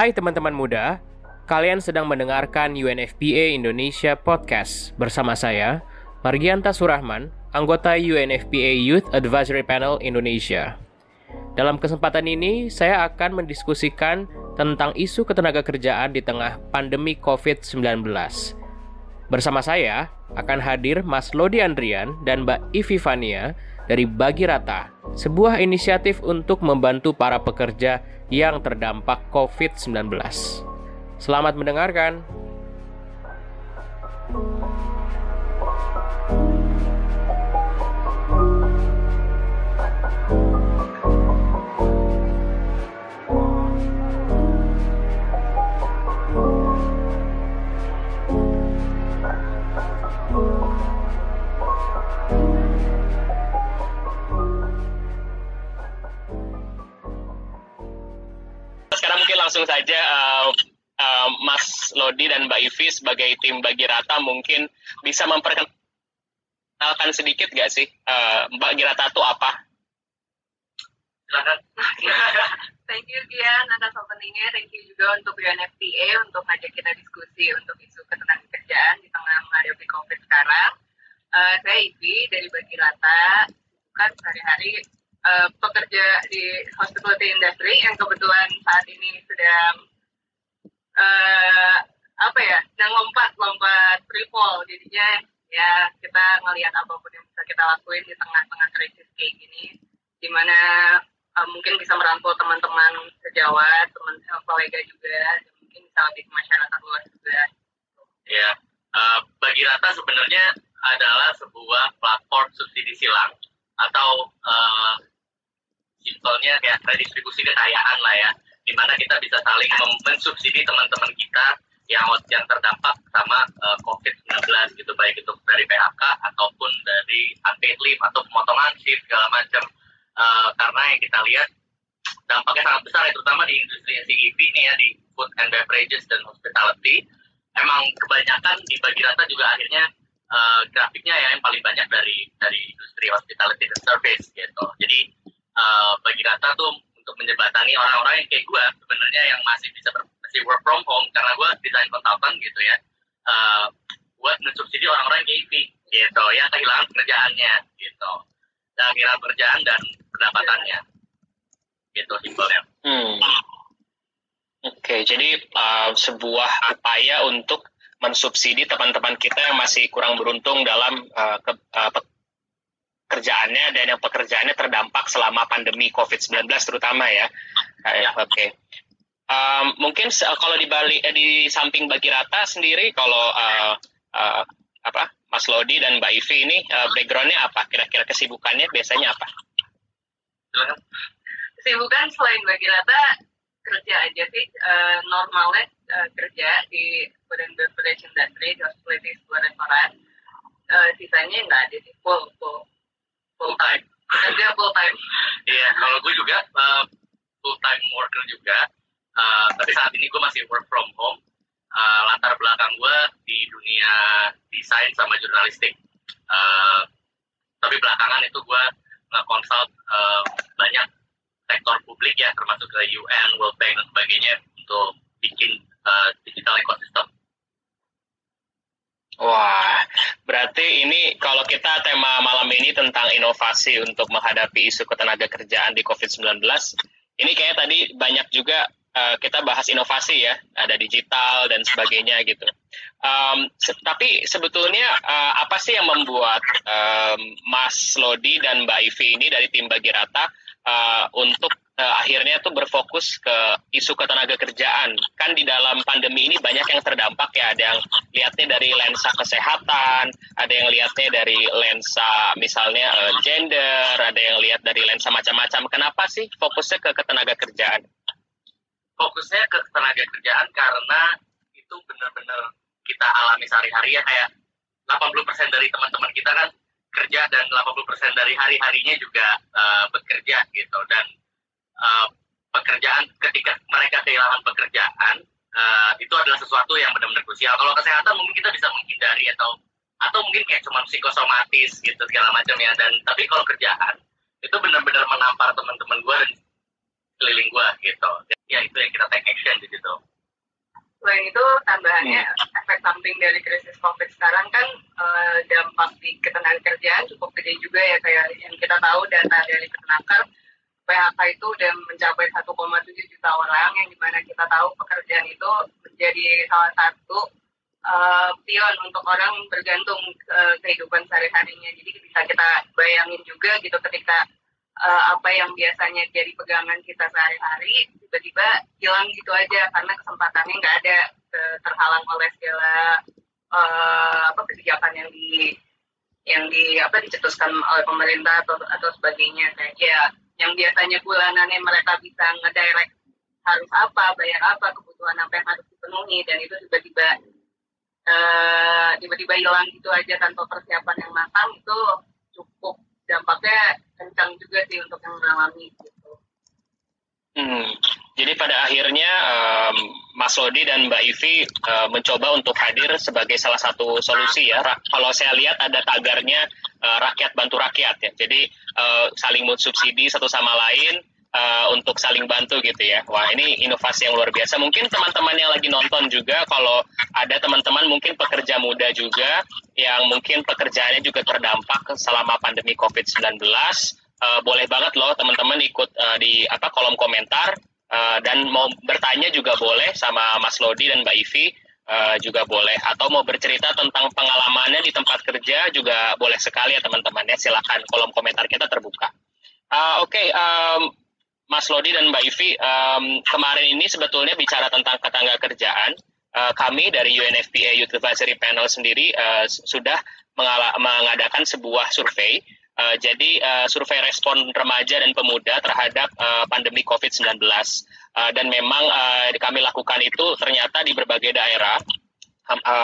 Hai teman-teman muda, kalian sedang mendengarkan UNFPA Indonesia Podcast bersama saya, Margianta Surahman, anggota UNFPA Youth Advisory Panel Indonesia. Dalam kesempatan ini, saya akan mendiskusikan tentang isu ketenaga kerjaan di tengah pandemi COVID-19. Bersama saya akan hadir Mas Lodi Andrian dan Mbak Ivi Fania dari Bagi Rata, sebuah inisiatif untuk membantu para pekerja yang terdampak COVID-19. Selamat mendengarkan. Langsung saja uh, uh, Mas Lodi dan Mbak Ivi sebagai tim bagi rata mungkin bisa memperkenalkan sedikit nggak sih uh, Mbak Girata itu apa? Thank you Gian atas openingnya. Thank you juga untuk UNFPA untuk ngajak kita diskusi untuk isu ketenagakerjaan di tengah menghadapi COVID sekarang. Uh, saya Ivi dari Bagi Rata, bukan sehari-hari uh, pekerja di hospitality industry yang kebetulan saat ini sedang uh, apa ya, sedang lompat lompat freefall. Jadinya ya kita ngelihat apa pun yang bisa kita lakuin di tengah-tengah krisis kayak gini, di mana uh, mungkin bisa merangkul teman-teman sejawat, teman kolega juga, mungkin bisa lebih ke masyarakat luas juga. Ya, uh, bagi rata sebenarnya adalah sebuah platform subsidi silang atau uh, simpelnya kayak redistribusi kekayaan lah ya, di mana kita bisa saling mensubsidi teman-teman kita yang yang terdampak sama uh, COVID-19 gitu, baik itu dari PHK ataupun dari unpaid leave atau pemotongan shift segala macam. Uh, karena yang kita lihat dampaknya sangat besar ya, terutama di industri CEV nih ya di food and beverages dan hospitality. Emang kebanyakan di bagi rata juga akhirnya uh, grafiknya ya yang paling banyak dari dari industri hospitality dan service gitu. Jadi uh, bagi rata tuh untuk menjembatani orang-orang yang kayak gue sebenarnya yang masih bisa ber, masih work from home karena gue desain konsultan gitu ya. Uh, buat mensubsidi orang-orang yang kayak gitu yang kehilangan pekerjaannya gitu. Dan kehilangan pekerjaan dan pendapatannya gitu simpelnya. Hmm. Oke, jadi uh, sebuah upaya untuk mensubsidi teman-teman kita yang masih kurang beruntung dalam uh, ke, uh, pekerjaannya dan yang pekerjaannya terdampak selama pandemi COVID-19 terutama ya. Uh, Oke. Okay. Um, mungkin uh, kalau di Bali eh, di samping bagi rata sendiri kalau uh, uh, apa Mas Lodi dan Mbak Ivi ini uh, backgroundnya apa? Kira-kira kesibukannya biasanya apa? Kesibukan selain bagi rata kerja aja sih uh, normalnya uh, kerja di and beverage industry di hospitality sebuah restoran uh, sisanya nggak ada sih full full Full time. kerja full time Iya, kalau gue juga uh, full time worker juga. Uh, tapi saat ini gue masih work from home. Uh, latar belakang gue di dunia desain sama jurnalistik. Uh, tapi belakangan itu gue nge-consult uh, banyak sektor publik ya, termasuk ke UN, World Bank dan sebagainya untuk bikin uh, digital ecosystem. Wah, berarti ini kalau kita tema malam ini tentang inovasi untuk menghadapi isu ketenaga kerjaan di COVID-19, ini kayak tadi banyak juga uh, kita bahas inovasi ya, ada digital dan sebagainya gitu. Um, se tapi sebetulnya uh, apa sih yang membuat um, Mas Lodi dan Mbak Ivi ini dari tim Bagi Rata uh, untuk uh, akhirnya tuh berfokus ke isu ketenaga kerjaan. Kan di dalam pandemi ini banyak yang terdampak ya, ada yang lihatnya dari lensa kesehatan, ada yang lihatnya dari lensa misalnya uh, gender, ada yang lihat dari lensa macam-macam. Kenapa sih fokusnya ke ketenaga kerjaan? Fokusnya ke ketenaga kerjaan karena itu benar-benar kita alami sehari-hari ya kayak 80% dari teman-teman kita kan kerja dan 80% dari hari-harinya juga uh, bekerja gitu dan uh, pekerjaan ketika mereka kehilangan pekerjaan uh, itu adalah sesuatu yang benar-benar krusial. Kalau kesehatan mungkin kita bisa menghindari atau atau mungkin kayak cuma psikosomatis gitu segala macam ya dan tapi kalau kerjaan itu benar-benar menampar teman-teman gue dan keliling gue gitu. ya itu yang kita take action di situ selain itu tambahannya hmm. efek samping dari krisis covid sekarang kan uh, dampak di ketenaga kerjaan cukup gede juga ya kayak yang kita tahu data dari ketenaker PHK itu udah mencapai 1,7 juta orang yang di mana kita tahu pekerjaan itu menjadi salah satu uh, pion untuk orang bergantung uh, kehidupan sehari-harinya. Jadi bisa kita bayangin juga gitu ketika uh, apa yang biasanya jadi pegangan kita sehari-hari tiba-tiba hilang gitu aja karena kesempatannya nggak ada terhalang oleh segala uh, apa kebijakan yang di yang di apa dicetuskan oleh pemerintah atau atau sebagainya. Kayak ya yang biasanya bulanannya mereka bisa ngedirect harus apa bayar apa kebutuhan apa yang harus dipenuhi dan itu tiba-tiba uh, tiba-tiba hilang gitu aja tanpa persiapan yang matang itu cukup dampaknya kencang juga sih untuk yang mengalami gitu. Hmm. Jadi pada akhirnya um, Mas Lodi dan Mbak Ivi uh, mencoba untuk hadir sebagai salah satu solusi ya. Ra kalau saya lihat ada tagarnya uh, rakyat bantu rakyat ya. Jadi uh, saling subsidi satu sama lain uh, untuk saling bantu gitu ya. Wah ini inovasi yang luar biasa. Mungkin teman-teman yang lagi nonton juga kalau ada teman-teman mungkin pekerja muda juga yang mungkin pekerjaannya juga terdampak selama pandemi COVID-19, uh, boleh banget loh teman-teman ikut uh, di apa kolom komentar uh, dan mau bertanya juga boleh sama Mas Lodi dan Mbak Ivi. Uh, juga boleh atau mau bercerita tentang pengalamannya di tempat kerja juga boleh sekali ya teman-teman ya silakan kolom komentar kita terbuka. Uh, Oke, okay, um, Mas Lodi dan Mbak Ivi, um, kemarin ini sebetulnya bicara tentang ketangga kerjaan. Uh, kami dari UNFPA Youth Advisory Panel sendiri uh, sudah mengadakan sebuah survei. Uh, jadi uh, survei respon remaja dan pemuda terhadap uh, pandemi COVID-19. Uh, dan memang uh, kami lakukan itu ternyata di berbagai daerah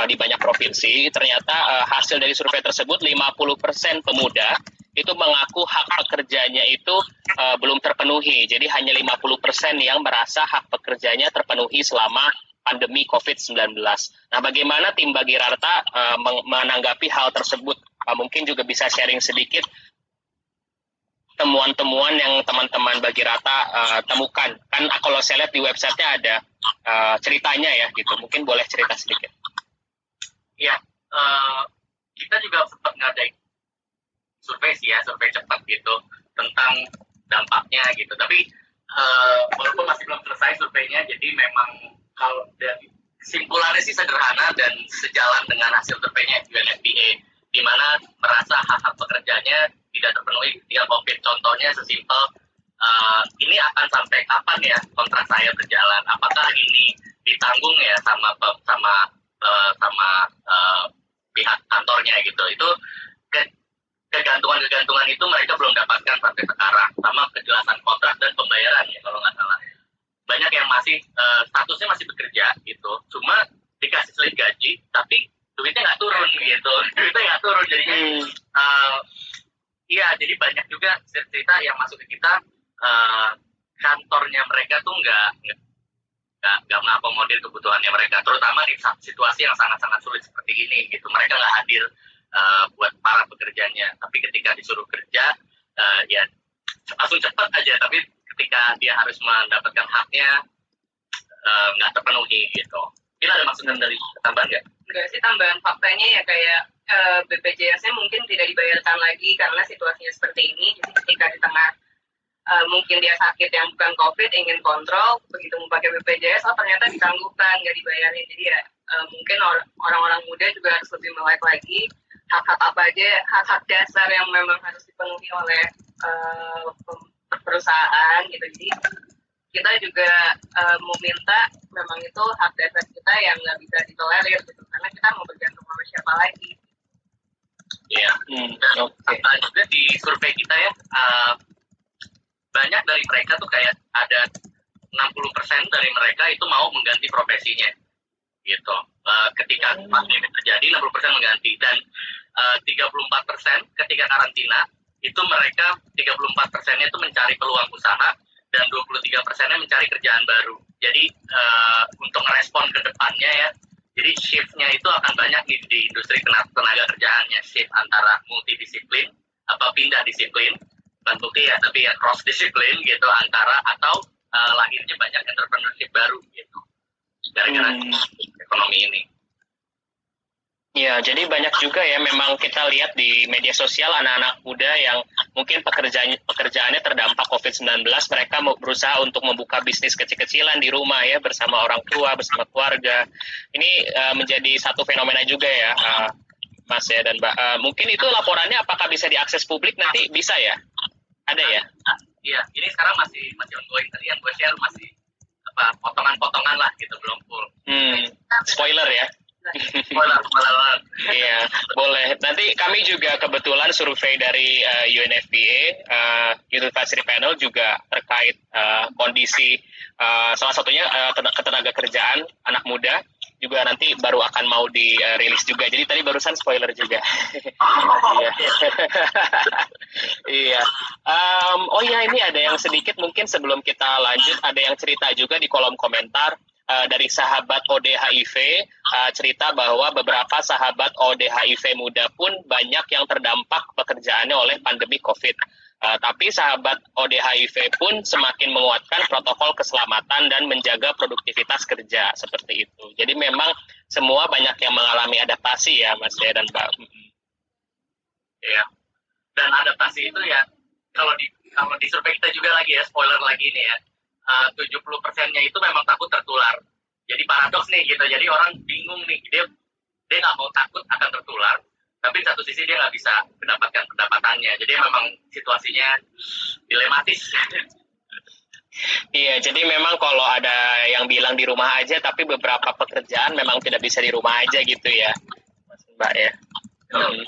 di banyak provinsi ternyata hasil dari survei tersebut 50% pemuda itu mengaku hak pekerjanya itu belum terpenuhi. Jadi hanya 50% yang merasa hak pekerjanya terpenuhi selama pandemi COVID-19. Nah, bagaimana tim Bagi Rarta uh, menanggapi hal tersebut? Uh, mungkin juga bisa sharing sedikit temuan-temuan yang teman-teman Bagi Rata uh, temukan. Kan kalau saya lihat di websitenya ada uh, ceritanya ya gitu. Mungkin boleh cerita sedikit. Ya, uh, kita juga sempat ngadain survei sih ya survei cepat gitu tentang dampaknya gitu tapi uh, walaupun masih belum selesai surveinya jadi memang kalau dari kesimpulannya sih sederhana dan sejalan dengan hasil surveinya UNFPA di mana merasa hak-hak pekerjaannya tidak terpenuhi ketika COVID. Contohnya sesimpel uh, ini akan sampai kapan ya kontrak saya berjalan? Apakah ini ditanggung ya sama sama uh, sama uh, pihak kantornya gitu? Itu kegantungan-kegantungan itu mereka belum dapatkan sampai sekarang sama kejelasan kontrak dan pembayaran ya kalau nggak salah banyak yang masih uh, statusnya masih bekerja gitu. Cuma dikasih slip gaji tapi duitnya nggak turun gitu. Duitnya nggak turun jadinya. Uh, iya jadi banyak juga cerita yang masuk ke kita. Uh, kantornya mereka tuh nggak nggak nggak mengakomodir kebutuhannya mereka. Terutama di situasi yang sangat-sangat sulit seperti ini gitu. Mereka nggak hadir uh, buat para pekerjanya. Tapi ketika disuruh kerja uh, ya langsung cepat aja. Tapi ketika dia harus mendapatkan haknya eh, nggak uh, terpenuhi gitu Bila ada maksudnya dari tambahan nggak? Enggak sih tambahan faktanya ya kayak uh, BPJS-nya mungkin tidak dibayarkan lagi karena situasinya seperti ini. Jadi ketika di tengah uh, mungkin dia sakit yang bukan COVID ingin kontrol begitu mau pakai BPJS oh ternyata ditangguhkan nggak dibayarin jadi ya uh, mungkin or orang-orang muda juga harus lebih melek lagi hak-hak apa aja hak-hak dasar yang memang harus dipenuhi oleh uh, perusahaan gitu. Jadi kita juga uh, mau minta memang itu hak dasar kita yang nggak bisa ditolerir gitu. Karena kita mau bergantung sama siapa lagi. Iya, hmm, dan okay. juga di survei kita ya, uh, banyak dari mereka tuh kayak ada 60% dari mereka itu mau mengganti profesinya. Gitu. Uh, ketika hmm. pandemi terjadi 60% mengganti. Dan uh, 34% ketika karantina itu mereka 34 persennya itu mencari peluang usaha dan 23 persennya mencari kerjaan baru jadi uh, untuk merespon ke depannya ya jadi shiftnya itu akan banyak di, di industri tenaga kerjaannya shift antara multidisiplin apa pindah disiplin bukan bukti ya tapi ya cross disiplin gitu antara atau uh, lahirnya banyak entrepreneurship baru gitu gara-gara hmm. ekonomi ini. Ya, jadi banyak juga ya memang kita lihat di media sosial anak-anak muda yang mungkin pekerjaan pekerjaannya terdampak COVID-19, mereka berusaha untuk membuka bisnis kecil-kecilan di rumah ya bersama orang tua, bersama keluarga. Ini uh, menjadi satu fenomena juga ya, uh, Mas ya dan Mbak. Uh, mungkin itu laporannya apakah bisa diakses publik nanti bisa ya? Ada ya? Iya, ini sekarang masih masih ongoing tadi yang gue share masih apa potongan-potongan lah gitu belum full. Hmm, spoiler ya. Iya, boleh. Nanti kami juga kebetulan survei dari uh, eh, UNFPA, uh, University Panel juga terkait uh, kondisi uh, salah satunya uh, ketenaga kerjaan anak muda juga nanti baru akan mau dirilis juga. Jadi tadi barusan spoiler juga. iya. iya. Um, oh ya ini ada yang sedikit mungkin sebelum kita lanjut ada yang cerita juga di kolom komentar uh, dari sahabat ODHIV uh, cerita bahwa beberapa sahabat ODHIV muda pun banyak yang terdampak pekerjaannya oleh pandemi COVID. Uh, tapi sahabat ODHIV pun semakin menguatkan protokol keselamatan dan menjaga produktivitas kerja seperti itu. Jadi memang semua banyak yang mengalami adaptasi ya Mas ya dan Mbak. Iya. Dan adaptasi itu ya kalau di kalau di survei kita juga lagi ya spoiler lagi nih ya Eh, tujuh puluh persennya itu memang takut tertular. Jadi paradoks nih gitu. Jadi orang bingung nih dia dia nggak mau takut akan tertular, tapi di satu sisi dia nggak bisa mendapatkan pendapatannya. Jadi memang situasinya dilematis. Iya, jadi memang kalau ada yang bilang di rumah aja, tapi beberapa pekerjaan memang tidak bisa di rumah aja gitu ya, Mbak ya. Hmm.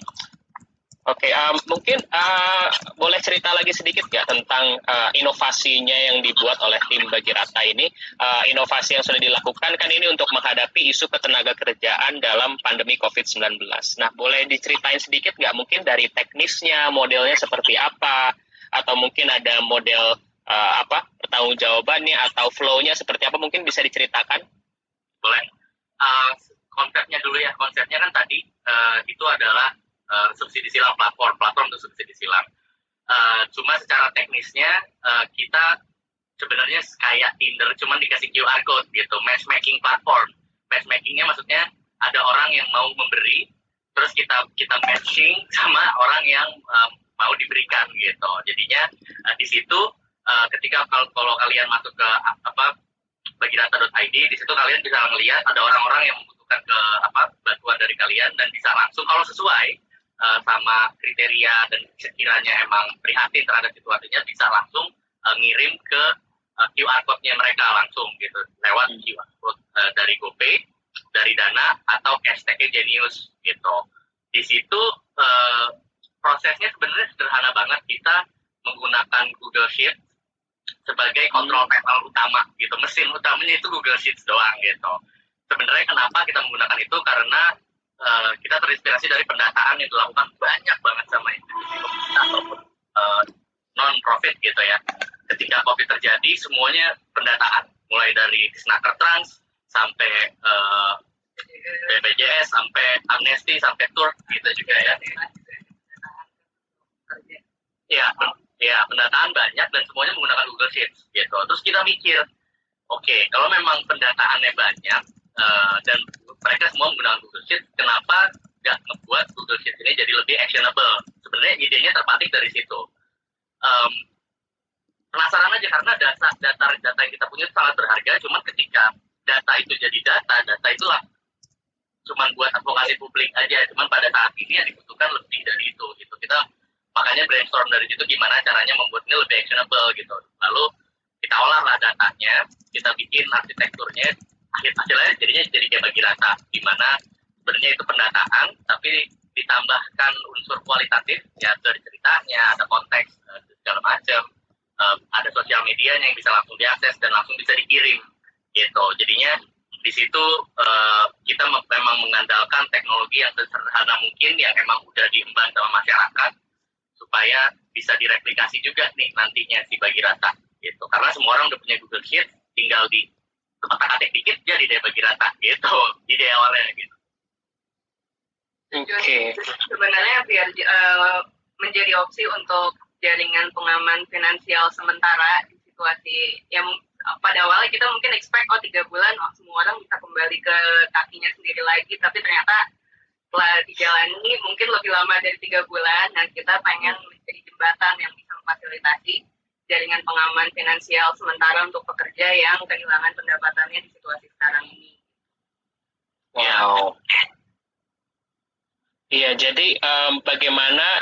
Oke, okay, um, mungkin uh, boleh cerita lagi sedikit ya tentang uh, inovasinya yang dibuat oleh tim Bagi Rata ini. Uh, inovasi yang sudah dilakukan kan ini untuk menghadapi isu ketenaga kerjaan dalam pandemi COVID-19. Nah, boleh diceritain sedikit nggak mungkin dari teknisnya, modelnya seperti apa, atau mungkin ada model uh, apa pertanggung jawabannya atau flow-nya seperti apa? Mungkin bisa diceritakan? Boleh. Uh, konsepnya dulu ya. Konsepnya kan tadi uh, itu adalah uh, subsidi silang platform platform untuk subsidi silang. Uh, cuma secara teknisnya uh, kita sebenarnya kayak Tinder cuma dikasih QR code gitu matchmaking platform. Matchmakingnya maksudnya ada orang yang mau memberi terus kita kita matching sama orang yang um, mau diberikan gitu. Jadinya uh, di situ uh, ketika kalau, kalau kalian masuk ke apa bagidata.id di situ kalian bisa melihat ada orang-orang yang membutuhkan ke apa bantuan dari kalian dan bisa langsung kalau sesuai uh, sama kriteria dan sekiranya emang prihatin terhadap situasinya bisa langsung uh, ngirim ke uh, eh, QR code-nya mereka langsung gitu lewat hmm. QR code uh, dari GoPay, dari Dana atau hashtagnya Genius gitu. Di situ uh, prosesnya sebenarnya sederhana banget kita menggunakan Google Sheet sebagai kontrol hmm. panel utama gitu. Mesin utamanya itu Google Sheets doang gitu. Sebenarnya kenapa kita menggunakan itu karena uh, kita terinspirasi dari pendataan yang dilakukan banyak banget sama institusi pemerintah ataupun uh, non profit gitu ya. Ketika COVID terjadi, semuanya pendataan, mulai dari Snaker Trans sampai uh, eh, BPJS sampai Amnesty sampai Tur gitu juga ya. Ya, ya pendataan banyak dan semuanya menggunakan Google Sheets gitu. Terus kita mikir, oke okay, kalau memang pendataannya banyak uh, dan mereka semua menggunakan Google Sheets, kenapa nggak membuat Google Sheets ini jadi lebih actionable? Sebenarnya idenya terpatik dari situ. Um, penasaran aja karena data data data yang kita punya sangat berharga, cuman ketika data itu jadi data, data itulah cuman buat advokasi publik aja, cuman pada saat ini yang dibutuhkan lebih dari itu gitu. Kita makanya brainstorm dari situ gimana caranya membuat ini lebih actionable gitu. Lalu kita olahlah datanya, kita bikin arsitekturnya, akhir hasilnya jadinya jadi kayak bagi rata di mana sebenarnya itu pendataan tapi ditambahkan unsur kualitatif ya dari ceritanya ada konteks uh, segala macam. Ada sosial medianya yang bisa langsung diakses dan langsung bisa dikirim gitu. Jadinya di situ uh, kita memang mengandalkan teknologi yang sederhana mungkin yang emang udah diemban sama masyarakat supaya bisa direplikasi juga nih nantinya si bagi rata gitu. Karena semua orang udah punya Google Sheet tinggal di otak atik dikit jadi deh bagi rata gitu ide awalnya gitu Oke. Okay. Sebenarnya biar uh, opsi untuk jaringan pengaman finansial sementara di situasi yang pada awalnya kita mungkin expect oh tiga bulan oh, semua orang bisa kembali ke kakinya sendiri lagi tapi ternyata setelah dijalani mungkin lebih lama dari tiga bulan dan kita pengen menjadi jembatan yang bisa memfasilitasi jaringan pengaman finansial sementara untuk pekerja yang kehilangan pendapatannya di situasi sekarang ini. Wow. Iya, jadi um, bagaimana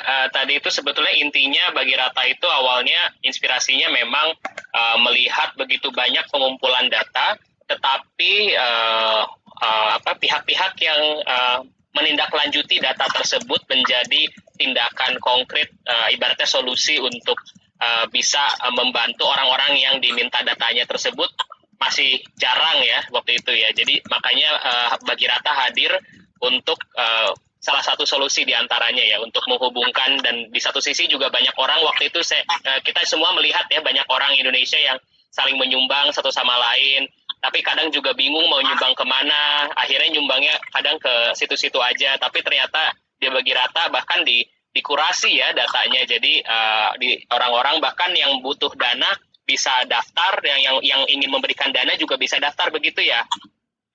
tadi itu sebetulnya intinya bagi Rata itu awalnya inspirasinya memang uh, melihat begitu banyak pengumpulan data, tetapi uh, uh, apa pihak-pihak yang uh, menindaklanjuti data tersebut menjadi tindakan konkret, uh, ibaratnya solusi untuk uh, bisa uh, membantu orang-orang yang diminta datanya tersebut masih jarang ya waktu itu ya. Jadi makanya uh, bagi Rata hadir untuk uh, salah satu solusi di antaranya ya untuk menghubungkan dan di satu sisi juga banyak orang waktu itu saya, eh, kita semua melihat ya banyak orang Indonesia yang saling menyumbang satu sama lain tapi kadang juga bingung mau nyumbang ke mana akhirnya nyumbangnya kadang ke situ-situ aja tapi ternyata dia bagi rata bahkan di dikurasi ya datanya jadi uh, di orang-orang bahkan yang butuh dana bisa daftar yang yang yang ingin memberikan dana juga bisa daftar begitu ya.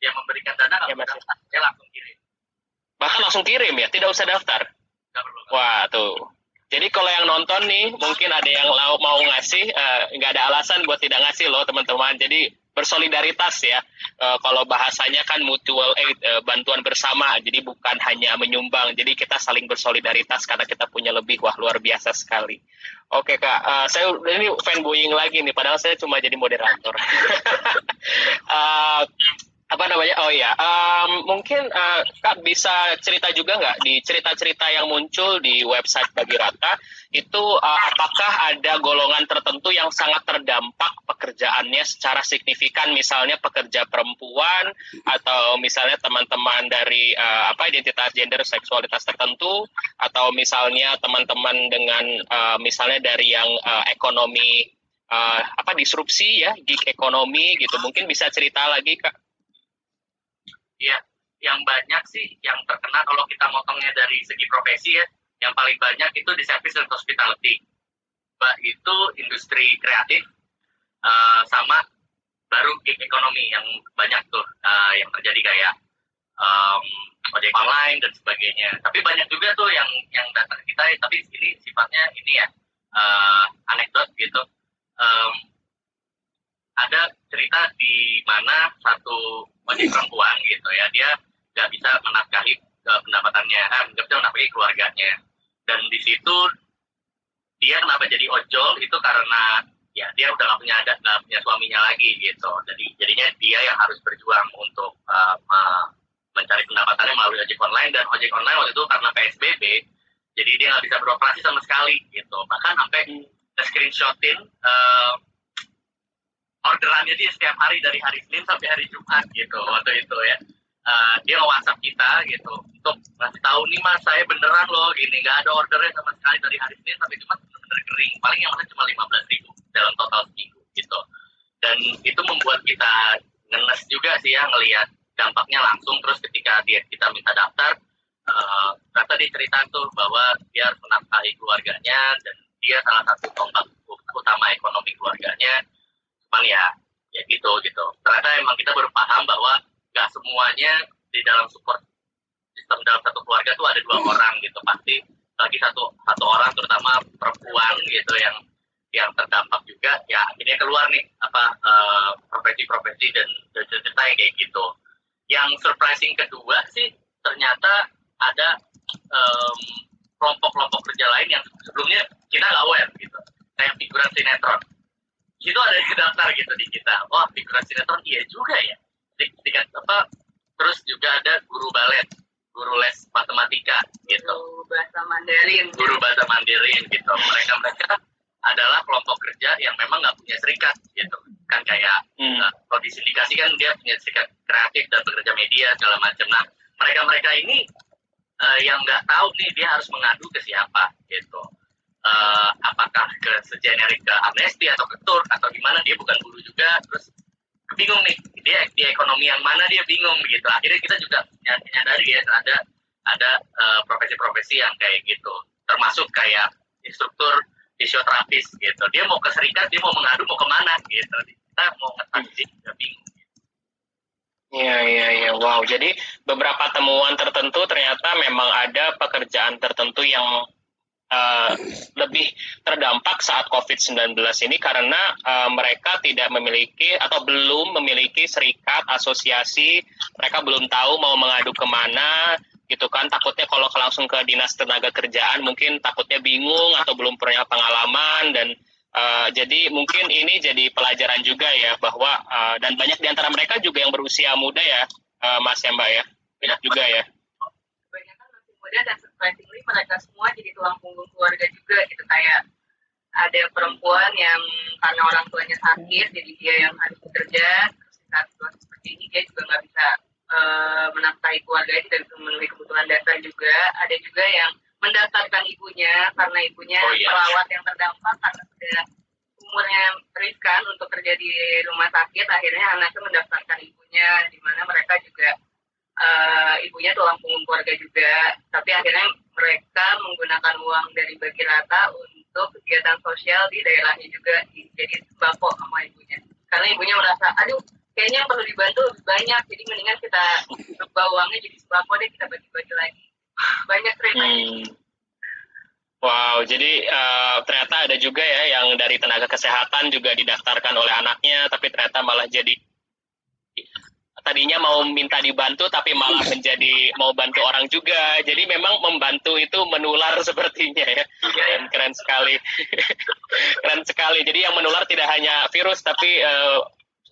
Yang memberikan dana ya, daftar, langsung kirim bahkan langsung kirim ya tidak usah daftar. Wah tuh. Jadi kalau yang nonton nih mungkin ada yang mau ngasih eh, nggak uh, ada alasan buat tidak ngasih loh teman-teman. Jadi bersolidaritas ya uh, kalau bahasanya kan mutual aid uh, bantuan bersama. Jadi bukan hanya menyumbang. Jadi kita saling bersolidaritas karena kita punya lebih. Wah luar biasa sekali. Oke kak. Uh, saya ini fanboying lagi nih. Padahal saya cuma jadi moderator. Uh, apa namanya? Oh ya um, mungkin uh, kak bisa cerita juga nggak di cerita-cerita yang muncul di website bagi rata? Itu uh, apakah ada golongan tertentu yang sangat terdampak pekerjaannya secara signifikan? Misalnya pekerja perempuan atau misalnya teman-teman dari uh, apa identitas gender seksualitas tertentu? Atau misalnya teman-teman dengan uh, misalnya dari yang uh, ekonomi uh, apa disrupsi ya gig ekonomi gitu. Mungkin bisa cerita lagi kak Iya, yang banyak sih yang terkena kalau kita motongnya dari segi profesi ya, yang paling banyak itu di service dan hospitality. Mbak itu industri kreatif uh, sama baru gig ekonomi yang banyak tuh uh, yang terjadi kayak um, ojek online dan sebagainya. Tapi banyak juga tuh yang yang datang kita, tapi ini sifatnya ini ya uh, anekdot gitu. Um, ada cerita di mana satu ojek perempuan gitu ya. Dia nggak bisa menafkahi uh, pendapatannya. Eh, nggak bisa menafkahi keluarganya. Dan di situ dia kenapa jadi ojol? Itu karena ya dia udah gak punya ada gak punya suaminya lagi gitu. Jadi jadinya dia yang harus berjuang untuk uh, mencari pendapatannya melalui ojek online. Dan ojek online waktu itu karena psbb jadi dia nggak bisa beroperasi sama sekali gitu. Bahkan sampai screenshotin uh, orderannya dia setiap hari dari hari Senin sampai hari Jumat gitu waktu itu ya. Uh, dia WhatsApp kita gitu untuk ngasih tahu nih mas saya beneran loh gini nggak ada ordernya sama sekali dari hari Senin sampai Jumat bener-bener kering. Paling yang mana cuma lima belas ribu dalam total seminggu gitu. Dan itu membuat kita ngenes juga sih ya ngelihat dampaknya langsung. Terus ketika dia kita minta daftar uh, kata dia cerita tuh bahwa dia harus menafkahi keluarganya dan dia salah satu tombak utama ekonomi keluarganya cuman ya ya gitu gitu. Ternyata emang kita baru paham bahwa nggak semuanya di dalam support sistem dalam satu keluarga tuh ada dua orang gitu. Pasti lagi satu satu orang terutama perempuan gitu yang yang terdampak juga. Ya akhirnya keluar nih apa uh, profesi-profesi dan cerita yang kayak gitu. Yang surprising kedua sih ternyata ada kelompok-kelompok um, kerja lain yang sebelumnya kita nggak aware gitu. Kayak figuran sinetron itu ada yang daftar gitu di kita. Wah figuran sinetron iya juga ya. Tingkat apa terus juga ada guru balet guru les matematika gitu. Guru bahasa Mandarin. Guru bahasa Mandarin gitu. Mereka mereka adalah kelompok kerja yang memang nggak punya serikat gitu. Kan kayak hmm. uh, kalau disindikasi kan dia punya serikat kreatif dan bekerja media segala macam. Nah mereka mereka ini uh, yang nggak tahu nih dia harus mengadu ke siapa gitu uh, apakah ke sejenerik ke amnesti atau ke tur atau gimana dia bukan guru juga terus bingung nih dia di ekonomi yang mana dia bingung gitu akhirnya kita juga menyadari ya ada ada uh, profesi-profesi yang kayak gitu termasuk kayak instruktur fisioterapis gitu dia mau ke serikat dia mau mengadu mau ke mana gitu kita mau ngetransit juga bingung. Iya, iya, iya. Wow. Jadi beberapa temuan tertentu ternyata memang ada pekerjaan tertentu yang uh, lebih terdampak saat COVID-19 ini karena uh, mereka tidak memiliki atau belum memiliki serikat asosiasi, mereka belum tahu mau mengadu ke mana, gitu kan. Takutnya kalau langsung ke dinas tenaga kerjaan mungkin takutnya bingung atau belum punya pengalaman. Dan Uh, jadi mungkin ini jadi pelajaran juga ya bahwa uh, dan banyak di antara mereka juga yang berusia muda ya, uh, Mas ya Mbak ya, banyak juga ya. Muda dan surprisingly mereka semua jadi tulang punggung keluarga juga gitu. Kayak ada perempuan yang karena orang tuanya sakit jadi dia yang harus bekerja terus saat situasi seperti ini dia juga nggak bisa uh, menafkahi keluarganya tidak bisa memenuhi kebutuhan dasar juga. Ada juga yang mendaftarkan ibunya karena ibunya oh, iya. perawat yang terdampak karena sudah umurnya riskan untuk kerja di rumah sakit. Akhirnya anaknya mendaftarkan ibunya di mana mereka juga uh, ibunya tulang punggung keluarga juga. Tapi akhirnya mereka menggunakan uang dari bagi rata untuk kegiatan sosial di daerahnya juga. Jadi sembako sama ibunya. Karena ibunya merasa aduh kayaknya yang perlu dibantu lebih banyak. Jadi mendingan kita ubah uangnya jadi sembako deh kita bagi-bagi lagi. Banyak cerita hmm. Wow, jadi uh, ternyata ada juga ya yang dari tenaga kesehatan juga didaftarkan oleh anaknya, tapi ternyata malah jadi tadinya mau minta dibantu tapi malah menjadi mau bantu orang juga. Jadi memang membantu itu menular sepertinya ya. Keren, keren sekali. keren sekali. Jadi yang menular tidak hanya virus tapi uh,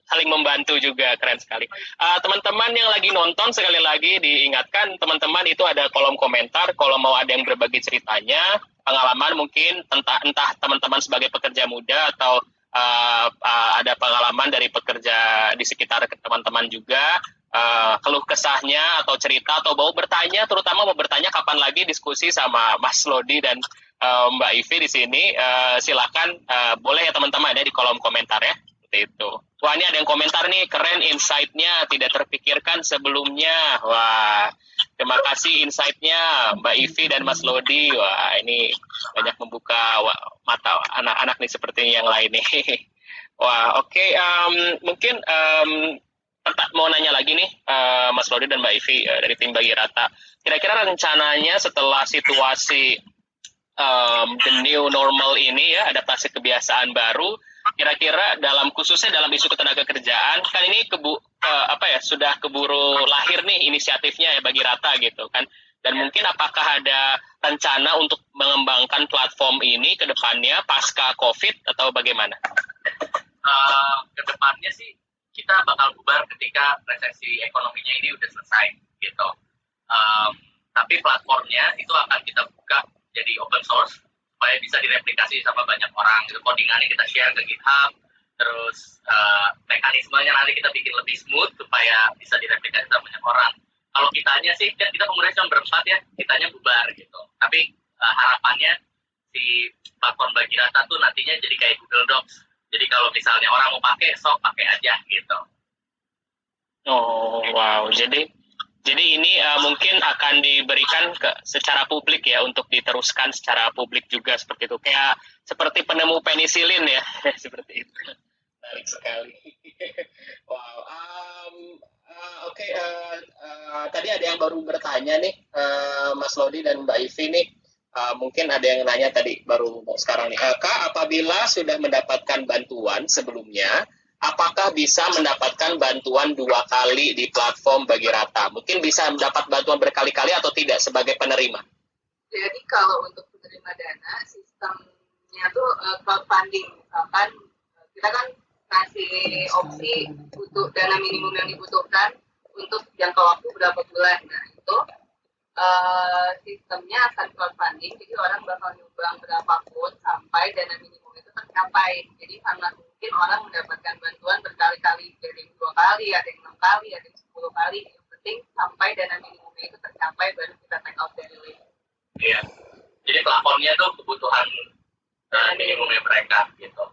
saling membantu juga keren sekali. ah, teman-teman yang lagi nonton sekali lagi diingatkan teman-teman itu ada kolom komentar kalau mau ada yang berbagi ceritanya, pengalaman mungkin entah entah teman-teman sebagai pekerja muda atau uh, uh, ada pengalaman dari pekerja di sekitar teman-teman juga. Uh, keluh kesahnya atau cerita atau mau bertanya terutama mau bertanya kapan lagi diskusi sama Mas Lodi dan uh, Mbak Ivi di sini. Uh, silakan uh, boleh ya teman-teman ada di kolom komentar ya. Seperti itu. Wah ini ada yang komentar nih, keren insight-nya, tidak terpikirkan sebelumnya. Wah, terima kasih insight-nya Mbak Ivi dan Mas Lodi. Wah ini banyak membuka mata anak-anak nih seperti yang lain nih. Wah oke, okay, um, mungkin um, mau nanya lagi nih uh, Mas Lodi dan Mbak Ivi uh, dari tim Bagi Rata. Kira-kira rencananya setelah situasi um, the new normal ini ya, adaptasi kebiasaan baru, kira-kira dalam khususnya dalam isu ketenaga kerjaan kan ini kebu uh, apa ya sudah keburu lahir nih inisiatifnya ya bagi rata gitu kan dan mungkin apakah ada rencana untuk mengembangkan platform ini ke depannya pasca covid atau bagaimana? Uh, ke depannya sih kita bakal bubar ketika resesi ekonominya ini udah selesai gitu. Um, tapi platformnya itu akan kita buka jadi open source supaya bisa direplikasi sama banyak orang itu codingannya kita share ke GitHub terus uh, mekanismenya nanti kita bikin lebih smooth supaya bisa direplikasi sama banyak orang. Kalau kitanya sih kan kita pengurus cuma berempat ya kitanya bubar gitu. Tapi uh, harapannya si platform bagi data tuh nantinya jadi kayak Google Docs. Jadi kalau misalnya orang mau pakai sok pakai aja gitu. Oh wow. Jadi jadi ini uh, mungkin akan diberikan ke secara publik ya untuk diteruskan secara publik juga seperti itu. Kayak seperti penemu penisilin ya, seperti itu. Menarik sekali. wow. Um, uh, Oke, okay, uh, uh, tadi ada yang baru bertanya nih, uh, Mas Lodi dan Mbak Ivi nih. Uh, mungkin ada yang nanya tadi baru sekarang nih. Uh, Kak, apabila sudah mendapatkan bantuan sebelumnya, apakah bisa mendapatkan bantuan dua kali di platform bagi rata? Mungkin bisa mendapat bantuan berkali-kali atau tidak sebagai penerima? Jadi kalau untuk penerima dana, sistemnya tuh uh, crowdfunding. Misalkan uh, kita kan kasih opsi untuk dana minimum yang dibutuhkan untuk jangka waktu berapa bulan. Nah itu uh, sistemnya akan crowdfunding, jadi orang bakal nyumbang berapapun sampai dana minimum itu tercapai. Jadi sangat mungkin orang mendapatkan bantuan berkali-kali. Dari dua kali ada yang enam kali ada yang sepuluh kali. Yang penting sampai dana minimumnya itu tercapai baru kita take out dari list. Iya. Jadi plafonnya tuh kebutuhan uh, minimumnya mereka gitu.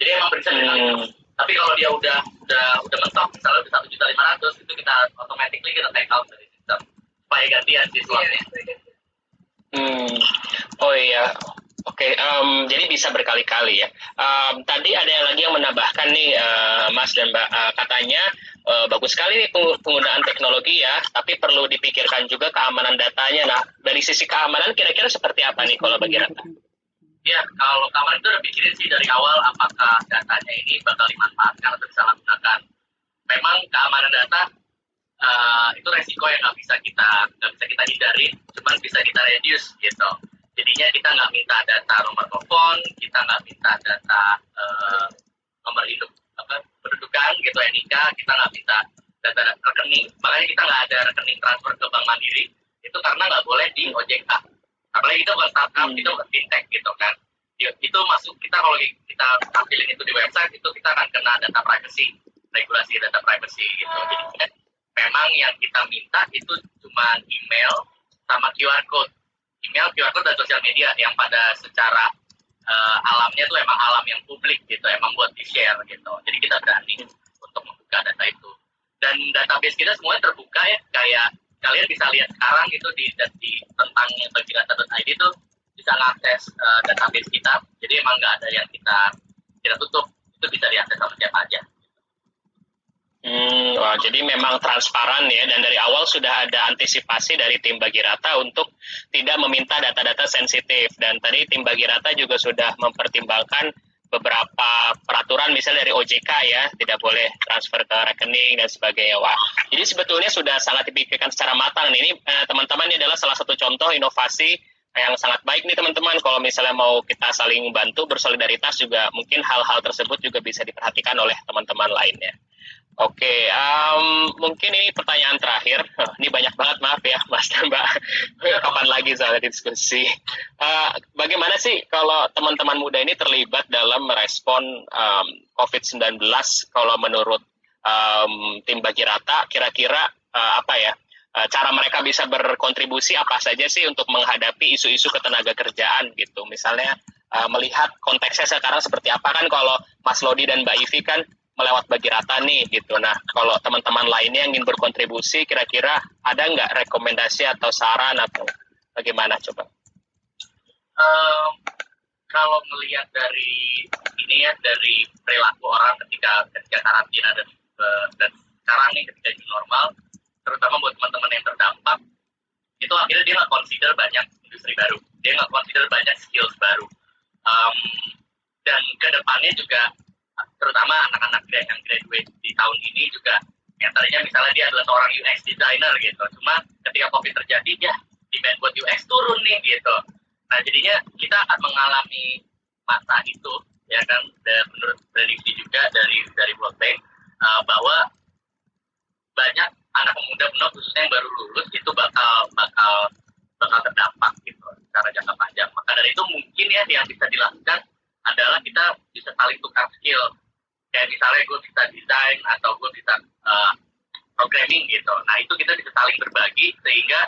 Jadi emang bisa hmm. tapi kalau dia udah udah udah mentok misalnya satu juta lima ratus itu kita automatically kita take out dari sistem. Supaya gantian siswanya iya, hmm. Oh iya Oke, okay, um, jadi bisa berkali-kali ya. Um, tadi ada yang lagi yang menambahkan nih, uh, Mas dan Mbak, uh, katanya uh, bagus sekali nih penggunaan teknologi ya, tapi perlu dipikirkan juga keamanan datanya. Nah, dari sisi keamanan kira-kira seperti apa nih kalau bagi Rata? Ya, kalau keamanan itu udah pikirin sih dari awal apakah datanya ini bakal dimanfaatkan atau disalahgunakan. Memang keamanan data uh, itu resiko yang nggak bisa kita nggak bisa kita hindari, cuman bisa kita reduce gitu jadinya kita nggak minta data nomor telepon kita nggak minta data uh, nomor hidup apa pendudukan gitu NIK kita nggak minta data, data rekening. Makanya kita nggak ada rekening transfer ke bank mandiri itu karena nggak boleh di OJK apalagi kita bukan startup hmm. kita bukan fintech gitu kan. Itu masuk kita kalau kita tampilin itu di website itu kita akan kena data privacy regulasi data privacy gitu. Jadi memang yang kita minta itu cuma email sama QR code email, QR code dan sosial media yang pada secara uh, alamnya tuh emang alam yang publik gitu, emang buat di share gitu. Jadi kita berani untuk membuka data itu. Dan database kita semuanya terbuka ya, kayak kalian bisa lihat sekarang itu di, di tentang bagi data.id itu bisa mengakses uh, database kita. Jadi emang nggak ada yang kita kita tutup, itu bisa diakses sama siapa aja. Hmm, wah, jadi memang transparan ya dan dari awal sudah ada antisipasi dari tim Bagi Rata untuk tidak meminta data-data sensitif. Dan tadi tim Bagi Rata juga sudah mempertimbangkan beberapa peraturan misalnya dari OJK ya tidak boleh transfer ke rekening dan sebagainya. Wah jadi sebetulnya sudah sangat dipikirkan secara matang ini eh, teman-teman ini adalah salah satu contoh inovasi yang sangat baik nih teman-teman. Kalau misalnya mau kita saling bantu bersolidaritas juga mungkin hal-hal tersebut juga bisa diperhatikan oleh teman-teman lainnya Oke, um, mungkin ini pertanyaan terakhir. Ini banyak banget, maaf ya, Mas dan Mbak. Kapan lagi soal diskusi? Uh, bagaimana sih kalau teman-teman muda ini terlibat dalam merespon um, COVID-19? Kalau menurut um, tim Bagi Rata, kira-kira uh, apa ya? Uh, cara mereka bisa berkontribusi apa saja sih untuk menghadapi isu-isu ketenaga kerjaan gitu? Misalnya melihat konteksnya sekarang seperti apa kan? Kalau Mas Lodi dan Mbak Ivi kan melewat bagi rata nih gitu. Nah, kalau teman-teman lainnya yang ingin berkontribusi, kira-kira ada nggak rekomendasi atau saran atau bagaimana coba? Um, kalau melihat dari ini ya dari perilaku orang ketika ketika karantina dan uh, dan sekarang nih ketika ini normal, terutama buat teman-teman yang terdampak, itu akhirnya dia nggak consider banyak industri baru, dia nggak consider banyak skills baru, um, dan ke depannya juga terutama anak-anak yang graduate di tahun ini juga yang tadinya misalnya dia adalah seorang UX designer gitu. Cuma ketika covid terjadi ya demand buat UX turun nih gitu. Nah jadinya kita akan mengalami masa itu ya kan dan menurut prediksi juga dari dari World Bank uh, bahwa banyak anak muda penuh khususnya yang baru lulus itu bakal bakal bakal terdampak gitu secara jangka panjang. Maka dari itu mungkin ya yang bisa dilakukan adalah kita bisa saling tukar skill. Kayak misalnya gue bisa desain atau gue bisa uh, programming gitu. Nah itu kita bisa saling berbagi sehingga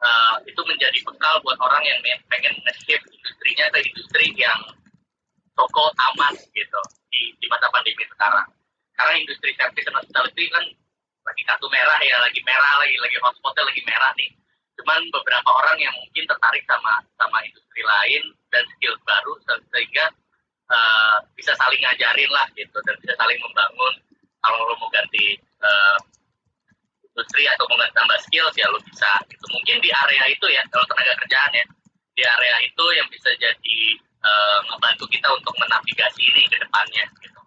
uh, itu menjadi bekal buat orang yang pengen nge-shift industrinya ke industri yang toko aman gitu di, di masa pandemi sekarang. Karena industri service dan hospitality kan lagi kartu merah ya lagi merah lagi lagi hotspotnya lagi merah nih. Cuman beberapa orang yang mungkin tertarik sama sama industri lain dan skill baru sehingga uh, bisa saling ngajarin lah gitu dan bisa saling membangun. Kalau lo mau ganti uh, industri atau mau tambah skills ya lo bisa gitu. Mungkin di area itu ya kalau tenaga kerjaan ya. Di area itu yang bisa jadi uh, membantu kita untuk menavigasi ini ke depannya gitu.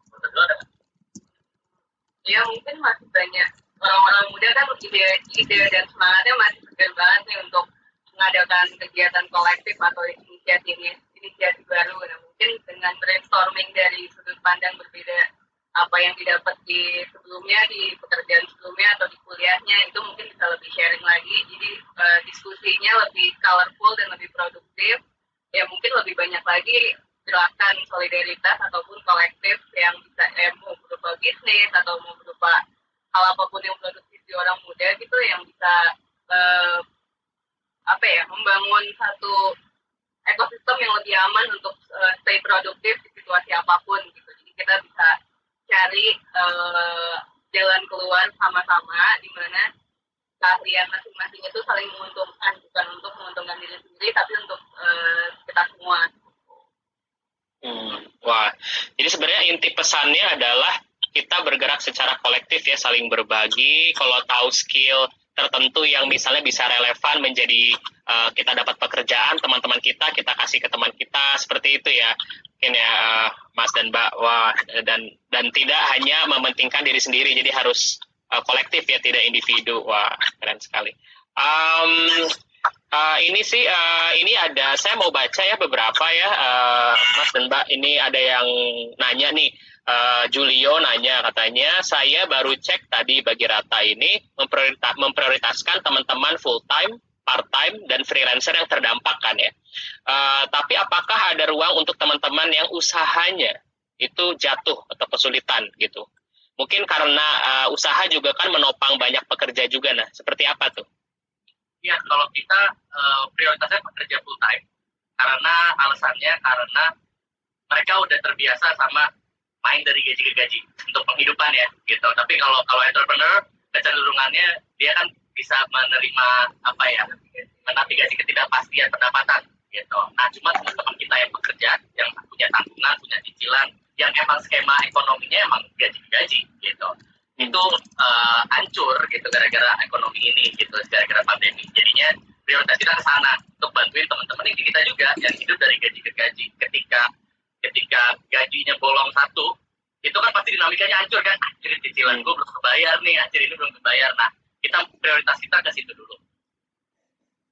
Ya mungkin masih banyak. Orang-orang muda kan ide ide dan semangatnya masih segar banget nih untuk mengadakan kegiatan kolektif atau inisiatif inisiatif baru. Nah, mungkin dengan brainstorming dari sudut pandang berbeda apa yang didapat di sebelumnya di pekerjaan sebelumnya atau di kuliahnya itu mungkin bisa lebih sharing lagi. Jadi uh, diskusinya lebih colorful dan lebih produktif. Ya mungkin lebih banyak lagi gerakan solidaritas ataupun kolektif yang bisa eh, mau berupa bisnis atau mau berupa hal apa pun yang produktif di orang muda gitu yang bisa uh, apa ya membangun satu ekosistem yang lebih aman untuk uh, stay produktif di situasi apa pun gitu. Jadi kita bisa cari uh, jalan keluar sama-sama di mana keahlian masing-masing itu saling menguntungkan bukan untuk menguntungkan diri sendiri tapi untuk uh, kita semua. Hmm, wah, jadi sebenarnya inti pesannya adalah kita bergerak secara kolektif ya, saling berbagi. Kalau tahu skill tertentu yang misalnya bisa relevan menjadi uh, kita dapat pekerjaan teman-teman kita, kita kasih ke teman kita seperti itu ya, mungkin ya uh, Mas dan Mbak. Wah, dan dan tidak hanya mementingkan diri sendiri, jadi harus uh, kolektif ya, tidak individu. Wah, keren sekali. Um, uh, ini sih uh, ini ada saya mau baca ya beberapa ya uh, Mas dan Mbak ini ada yang nanya nih uh, Julio nanya katanya saya baru cek tadi bagi rata ini memprioritas, memprioritaskan teman-teman full time part time dan freelancer yang terdampak kan ya. Uh, tapi apakah ada ruang untuk teman-teman yang usahanya itu jatuh atau kesulitan gitu? Mungkin karena uh, usaha juga kan menopang banyak pekerja juga nah. Seperti apa tuh? Ya kalau kita uh, prioritasnya pekerja full time karena alasannya karena mereka udah terbiasa sama main dari gaji ke gaji untuk penghidupan ya gitu. Tapi kalau kalau entrepreneur kecenderungannya dia kan bisa menerima apa ya menavigasi ketidakpastian pendapatan gitu. Nah cuma teman-teman kita yang bekerja yang punya tanggungan punya cicilan yang emang skema ekonominya emang gaji ke gaji gitu. Itu uh, hancur gitu gara-gara ekonomi ini gitu gara-gara pandemi. Jadinya prioritas kita ke sana untuk bantuin teman-teman ini kita juga yang hidup dari gaji ke gaji. Ketika ketika gajinya bolong satu itu kan pasti dinamikanya hancur kan anjir cicilan gue belum kebayar nih anjir ini belum kebayar nah kita prioritas kita ke situ dulu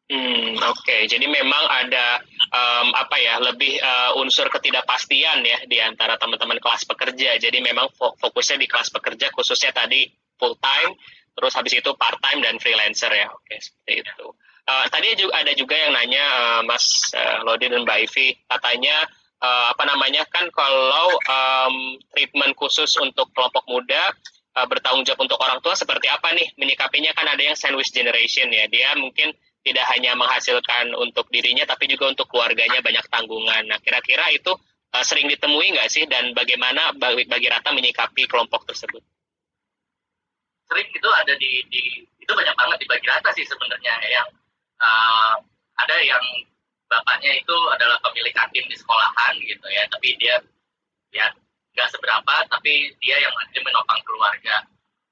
Hmm, oke. Okay. Jadi memang ada um, apa ya lebih uh, unsur ketidakpastian ya di antara teman-teman kelas pekerja. Jadi memang fokusnya di kelas pekerja khususnya tadi full time, terus habis itu part time dan freelancer ya. Oke, okay, seperti itu. Uh, tadi juga ada juga yang nanya uh, Mas uh, Lodi dan Mbak Ivy, katanya uh, apa namanya kan kalau um, treatment khusus untuk kelompok muda uh, bertanggung jawab untuk orang tua seperti apa nih menyikapinya kan ada yang sandwich generation ya dia mungkin tidak hanya menghasilkan untuk dirinya tapi juga untuk keluarganya banyak tanggungan. Nah, kira-kira itu uh, sering ditemui nggak sih dan bagaimana bagi, bagi Rata menyikapi kelompok tersebut? Sering itu ada di, di itu banyak banget di bagi Rata sih sebenarnya yang uh, ada yang bapaknya itu adalah pemilik kantin di sekolahan gitu ya, tapi dia ya nggak seberapa, tapi dia yang dia menopang keluarga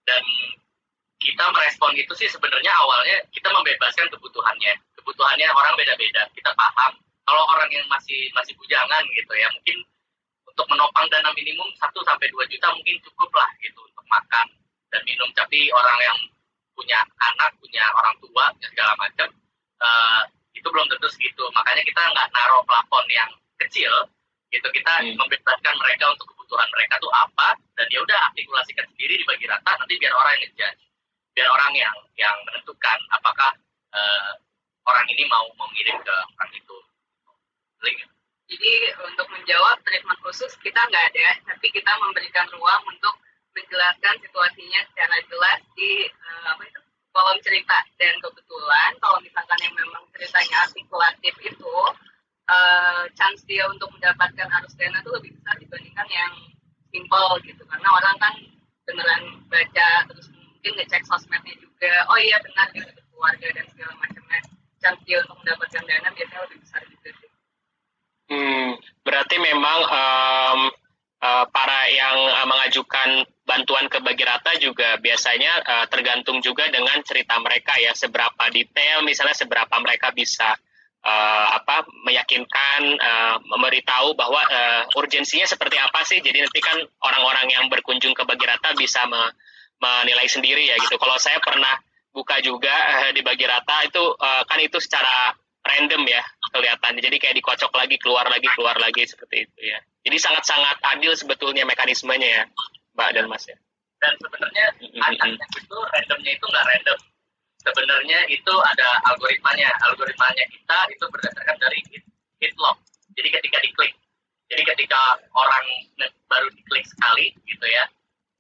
dan kita merespon itu sih sebenarnya awalnya kita membebaskan kebutuhannya. Kebutuhannya orang beda-beda. Kita paham kalau orang yang masih masih bujangan gitu ya mungkin untuk menopang dana minimum 1 sampai 2 juta mungkin cukup lah gitu untuk makan dan minum. Tapi orang yang punya anak, punya orang tua, dan segala macam tentu Makanya kita nggak naruh plafon yang kecil gitu kita hmm. membebaskan mereka untuk kebutuhan mereka tuh apa dan ya udah artikulasikan sendiri dibagi rata nanti biar orang yang ngejudge. Biar orang yang yang menentukan apakah uh, orang ini mau mengirim ke orang itu. Link. Jadi untuk menjawab treatment khusus kita nggak ada tapi kita memberikan ruang untuk menjelaskan situasinya secara jelas di uh, apa itu kolom cerita. Dan kebetulan kalau misalkan yang memang ceritanya artikulatif itu uh, chance dia untuk mendapatkan arus dana itu lebih besar dibandingkan yang simple gitu. Karena orang kan beneran baca terus mungkin ngecek sosmednya juga oh iya benar dia udah keluarga dan segala macamnya. Chance dia untuk mendapatkan dana biasanya lebih besar juga sih. Hmm berarti memang um, uh, para yang uh, mengajukan bantuan ke bagi rata juga biasanya uh, tergantung juga dengan cerita mereka ya seberapa detail misalnya seberapa mereka bisa uh, apa meyakinkan uh, memberitahu bahwa uh, urgensinya seperti apa sih jadi nanti kan orang-orang yang berkunjung ke bagi rata bisa me, menilai sendiri ya gitu. Kalau saya pernah buka juga eh, di bagi rata itu eh, kan itu secara random ya kelihatan. Jadi kayak dikocok lagi keluar lagi keluar lagi seperti itu ya. Jadi sangat-sangat adil sebetulnya mekanismenya ya, Mbak dan Mas ya. Dan sebenarnya angkanya itu randomnya itu nggak random. Sebenarnya itu ada algoritmanya. Algoritmanya kita itu berdasarkan dari hit, hit log. Jadi ketika diklik. Jadi ketika orang baru diklik sekali gitu ya,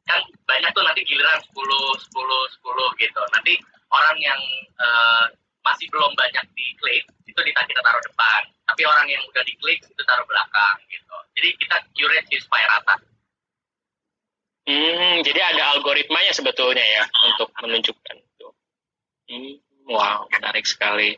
kan banyak tuh nanti giliran 10 10 10 gitu nanti orang yang uh, masih belum banyak diklik itu kita taruh depan tapi orang yang udah diklik itu taruh belakang gitu jadi kita curate supaya rata hmm jadi ada algoritmanya sebetulnya ya untuk menunjukkan itu hmm, wow menarik sekali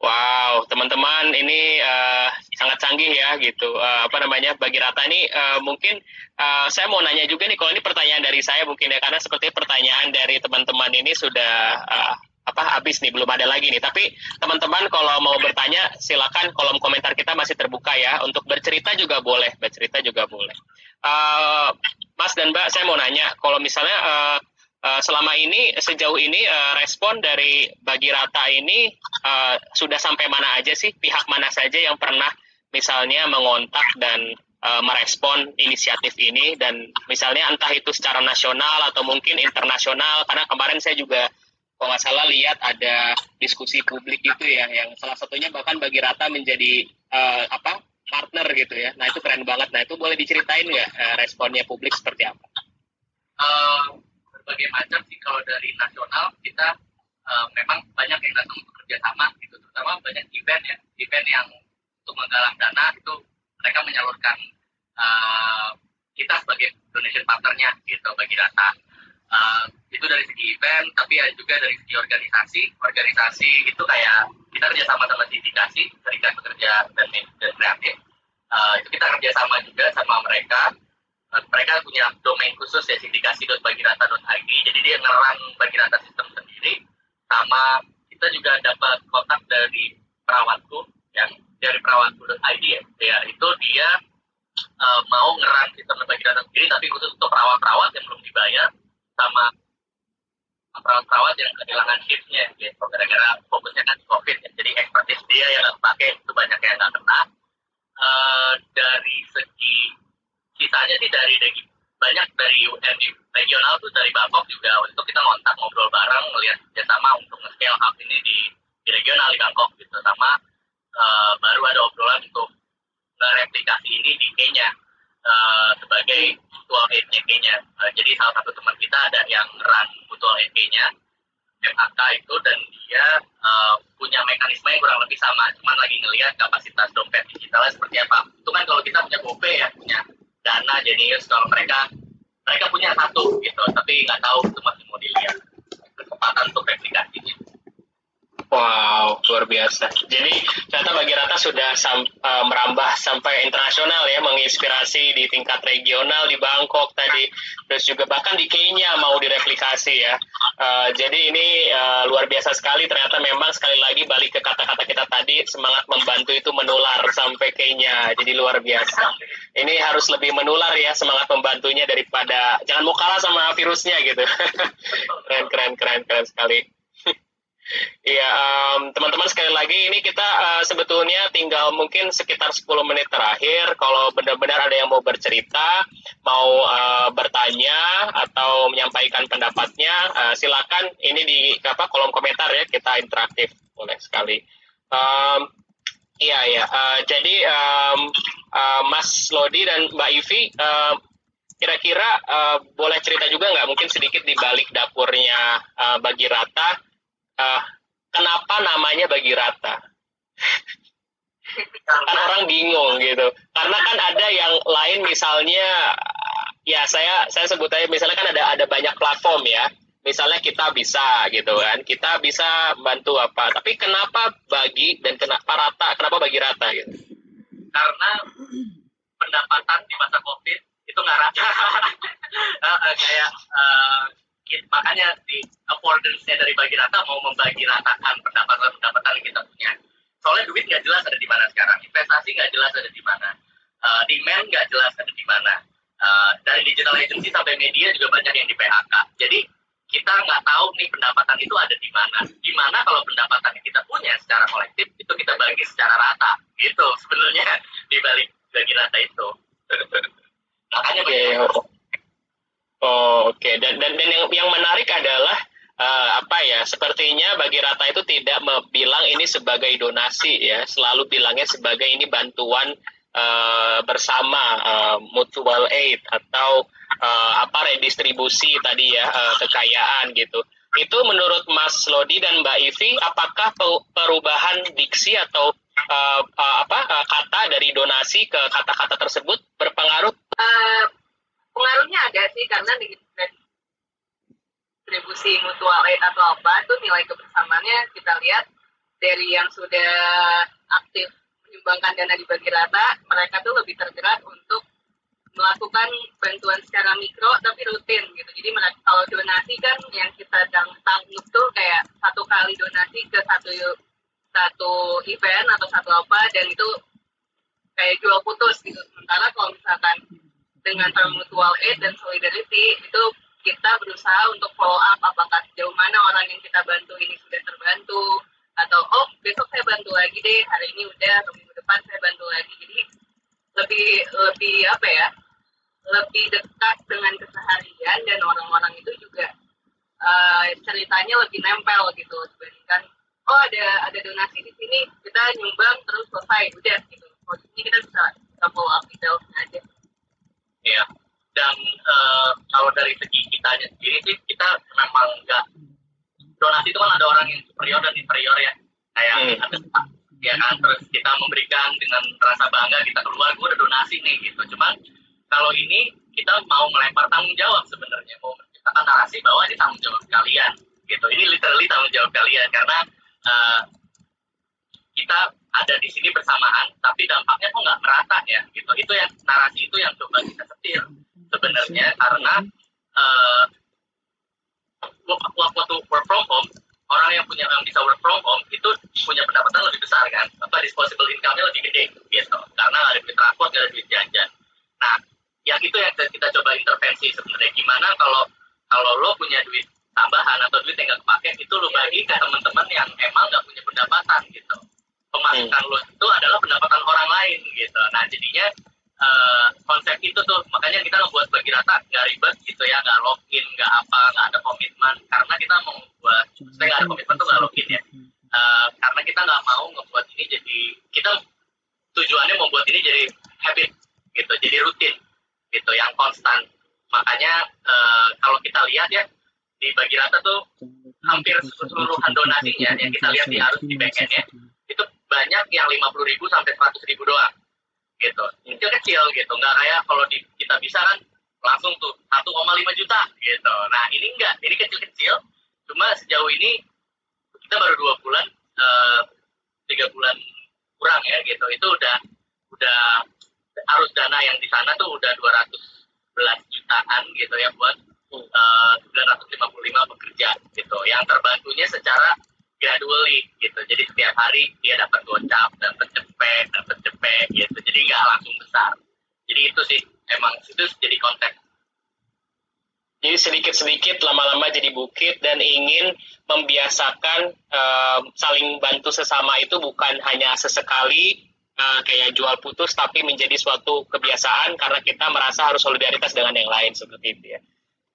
Wow, teman-teman ini uh, sangat canggih ya gitu. Uh, apa namanya bagi rata ini uh, mungkin uh, saya mau nanya juga nih kalau ini pertanyaan dari saya mungkin ya karena seperti pertanyaan dari teman-teman ini sudah uh, apa habis nih belum ada lagi nih. Tapi teman-teman kalau mau bertanya silakan kolom komentar kita masih terbuka ya. Untuk bercerita juga boleh, bercerita juga boleh. Uh, Mas dan Mbak, saya mau nanya kalau misalnya uh, uh, selama ini sejauh ini uh, respon dari bagi rata ini uh, sudah sampai mana aja sih pihak mana saja yang pernah misalnya mengontak dan uh, merespon inisiatif ini dan misalnya entah itu secara nasional atau mungkin internasional karena kemarin saya juga kalau nggak salah lihat ada diskusi publik gitu ya yang salah satunya bahkan bagi rata menjadi uh, apa partner gitu ya. Nah itu keren banget. Nah itu boleh diceritain nggak uh, responnya publik seperti apa? Uh, berbagai macam sih. Kalau dari nasional kita uh, memang banyak yang datang bekerja sama gitu. Terutama banyak event ya. Event yang untuk menggalang dana itu mereka menyalurkan uh, kita sebagai donation partnernya gitu bagi data uh, itu dari segi event tapi ya juga dari segi organisasi. Organisasi itu kayak kita kerjasama sama sindikasi serikat pekerja dan dan kreatif. Uh, itu kita kerjasama juga sama mereka. Mereka punya domain khusus ya sindikasi.bagirata.id jadi dia ngerang bagirata sistem sendiri. Sama kita juga dapat kontak dari perawatku yang dari perawatku.id ya, ya itu dia uh, mau ngerang sistem bagirata sendiri tapi khusus untuk perawat-perawat yang belum dibayar sama perawat-perawat yang kehilangan shiftnya gitu. Gara-gara fokusnya kan covid ya. jadi ekspertis dia yang pakai itu banyak yang nggak kena. Uh, dari segi sisanya sih dari, dari banyak dari UND regional tuh dari Bangkok juga. Untuk kita ngontak ngobrol bareng melihat kerjasama untuk nge-scale up ini di, di regional di Bangkok gitu. Sama uh, baru ada obrolan untuk replikasi ini di Kenya uh, sebagai mutual Kenya uh, jadi salah satu teman kita ada yang run mutual aid Kenya MHK itu dan dia uh, punya mekanisme yang kurang lebih sama. Cuman lagi ngelihat kapasitas dompet digitalnya seperti apa. Itu kan kalau kita punya GoPay ya punya dana jenius kalau mereka mereka punya satu gitu. Tapi nggak tahu itu masih mau dilihat kesempatan untuk replikasinya Wow, luar biasa. Jadi ternyata bagi Rata sudah sam, uh, merambah sampai internasional ya, menginspirasi di tingkat regional di Bangkok tadi, terus juga bahkan di Kenya mau direplikasi ya. Uh, jadi ini uh, luar biasa sekali. Ternyata memang sekali lagi balik ke kata-kata kita tadi, semangat membantu itu menular sampai Kenya. Jadi luar biasa. Ini harus lebih menular ya semangat membantunya daripada jangan mau kalah sama virusnya gitu. keren, keren, keren, keren sekali. Iya, um, teman-teman sekali lagi ini kita uh, sebetulnya tinggal mungkin sekitar 10 menit terakhir. Kalau benar-benar ada yang mau bercerita, mau uh, bertanya atau menyampaikan pendapatnya, uh, silakan ini di apa kolom komentar ya kita interaktif boleh sekali. Um, iya ya, uh, jadi um, uh, Mas Lodi dan Mbak Ivi. Uh, kira-kira uh, boleh cerita juga nggak mungkin sedikit di balik dapurnya uh, bagi rata uh, kenapa namanya bagi rata? kan orang bingung gitu. Karena kan ada yang lain misalnya ya saya saya sebut aja misalnya kan ada ada banyak platform ya. Misalnya kita bisa gitu kan. Kita bisa bantu apa. Tapi kenapa bagi dan kenapa rata? Kenapa bagi rata gitu? Karena pendapatan di masa Covid itu nggak rata. kayak uh, makanya di affordance-nya dari bagi rata mau membagi ratakan pendapatan-pendapatan yang kita punya. Soalnya duit nggak jelas ada di mana sekarang, investasi nggak jelas ada di mana, uh, demand nggak jelas ada di mana. Uh, dari digital agency sampai media juga banyak yang di PHK. Jadi kita nggak tahu nih pendapatan itu ada di mana. Gimana kalau pendapatan yang kita punya secara kolektif itu kita bagi secara rata, gitu sebenarnya di balik bagi rata itu. Makanya okay. Oh oke okay. dan dan dan yang yang menarik adalah uh, apa ya sepertinya bagi Rata itu tidak bilang ini sebagai donasi ya selalu bilangnya sebagai ini bantuan uh, bersama uh, mutual aid atau uh, apa redistribusi tadi ya uh, kekayaan gitu itu menurut Mas Lodi dan Mbak Ivi apakah perubahan diksi atau uh, uh, apa uh, kata dari donasi ke kata-kata tersebut berpengaruh? Uh, pengaruhnya ada sih karena di distribusi mutual aid atau apa itu nilai kebersamaannya kita lihat dari yang sudah aktif menyumbangkan dana di bagi rata, mereka tuh lebih tergerak untuk melakukan bantuan secara mikro tapi rutin gitu. Jadi kalau donasi kan yang kita tanggung tuh kayak satu kali donasi ke satu satu event atau satu apa dan itu kayak jual putus gitu. Sementara kalau misalkan dengan term mutual aid dan solidarity itu kita berusaha untuk follow up apakah sejauh mana orang yang kita bantu ini sudah terbantu atau oh besok saya bantu lagi deh hari ini udah atau minggu depan saya bantu lagi. Jadi lebih lebih apa ya lebih dekat dengan keseharian dan orang-orang itu juga uh, ceritanya lebih nempel gitu dibandingkan oh ada ada donasi di sini kita nyumbang terus selesai udah gitu. Kalau di sini kita bisa, bisa follow up detailsnya aja ya dan uh, kalau dari segi kita sendiri sih kita memang enggak donasi itu kan ada orang yang superior dan inferior ya. Kayak hmm. ada ya kan? Terus kita memberikan dengan rasa bangga kita keluar gue udah donasi nih gitu. Cuman kalau ini kita mau melempar tanggung jawab sebenarnya mau menciptakan narasi bahwa ini tanggung jawab kalian gitu. Ini literally tanggung jawab kalian karena uh, kita ada di sini bersamaan tapi dampaknya kok nggak merata ya gitu. Itu yang narasi itu yang coba kita setir sebenarnya karena uh, waktu work from home orang yang punya yang bisa work from home itu punya pendapatan lebih besar kan apa disposable income-nya lebih gede gitu. Karena ada duit transport ada duit jajan. Nah yang itu yang kita coba intervensi sebenarnya. Gimana kalau kalau lo punya duit tambahan atau duit yang nggak kepake itu lo bagi ke teman-teman yang emang nggak pemasukan hmm. lo itu adalah pendapatan orang lain gitu. Nah jadinya uh, konsep itu tuh makanya kita membuat bagi rata nggak ribet gitu ya nggak login nggak apa nggak ada komitmen karena kita mau buat saya nggak ada komitmen tuh nggak login ya. Uh, karena kita nggak mau ngebuat ini jadi kita tujuannya membuat ini jadi habit gitu jadi rutin gitu yang konstan. Makanya uh, kalau kita lihat ya di bagi rata tuh hampir keseluruhan donasinya yang kita lihat di harus di backend ya itu banyak yang lima puluh ribu sampai seratus ribu doang. Gitu. Kecil kecil gitu. Nggak kayak kalau di, kita bisa kan langsung tuh 1,5 juta gitu. Nah ini enggak ini kecil kecil cuma sejauh ini kita baru dua bulan uh, tiga bulan kurang ya gitu. Itu udah udah arus dana yang di sana tuh udah 211 jutaan gitu ya buat uh, 955 pekerja gitu. Yang terbantunya secara gradually gitu. Jadi setiap hari dia dapat gocap dapat cepet dapat cepet gitu. Jadi nggak langsung besar. Jadi itu sih emang itu jadi konteks jadi sedikit-sedikit lama-lama jadi bukit dan ingin membiasakan uh, saling bantu sesama itu bukan hanya sesekali uh, kayak jual putus tapi menjadi suatu kebiasaan karena kita merasa harus solidaritas dengan yang lain seperti itu ya.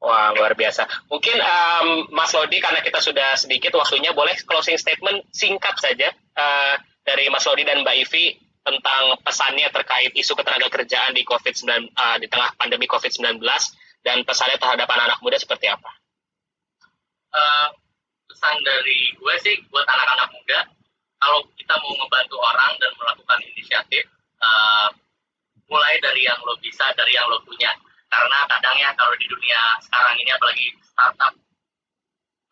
Wah, luar biasa. Mungkin um, Mas Lodi, karena kita sudah sedikit waktunya, boleh closing statement singkat saja uh, dari Mas Lodi dan Mbak Ivi tentang pesannya terkait isu ketenaga kerjaan di COVID-19 uh, di tengah pandemi COVID-19 dan pesannya terhadap anak-anak muda seperti apa? Uh, pesan dari gue sih buat anak-anak muda, kalau kita mau membantu orang dan melakukan inisiatif, uh, mulai dari yang lo bisa, dari yang lo punya karena kadangnya kalau di dunia sekarang ini apalagi startup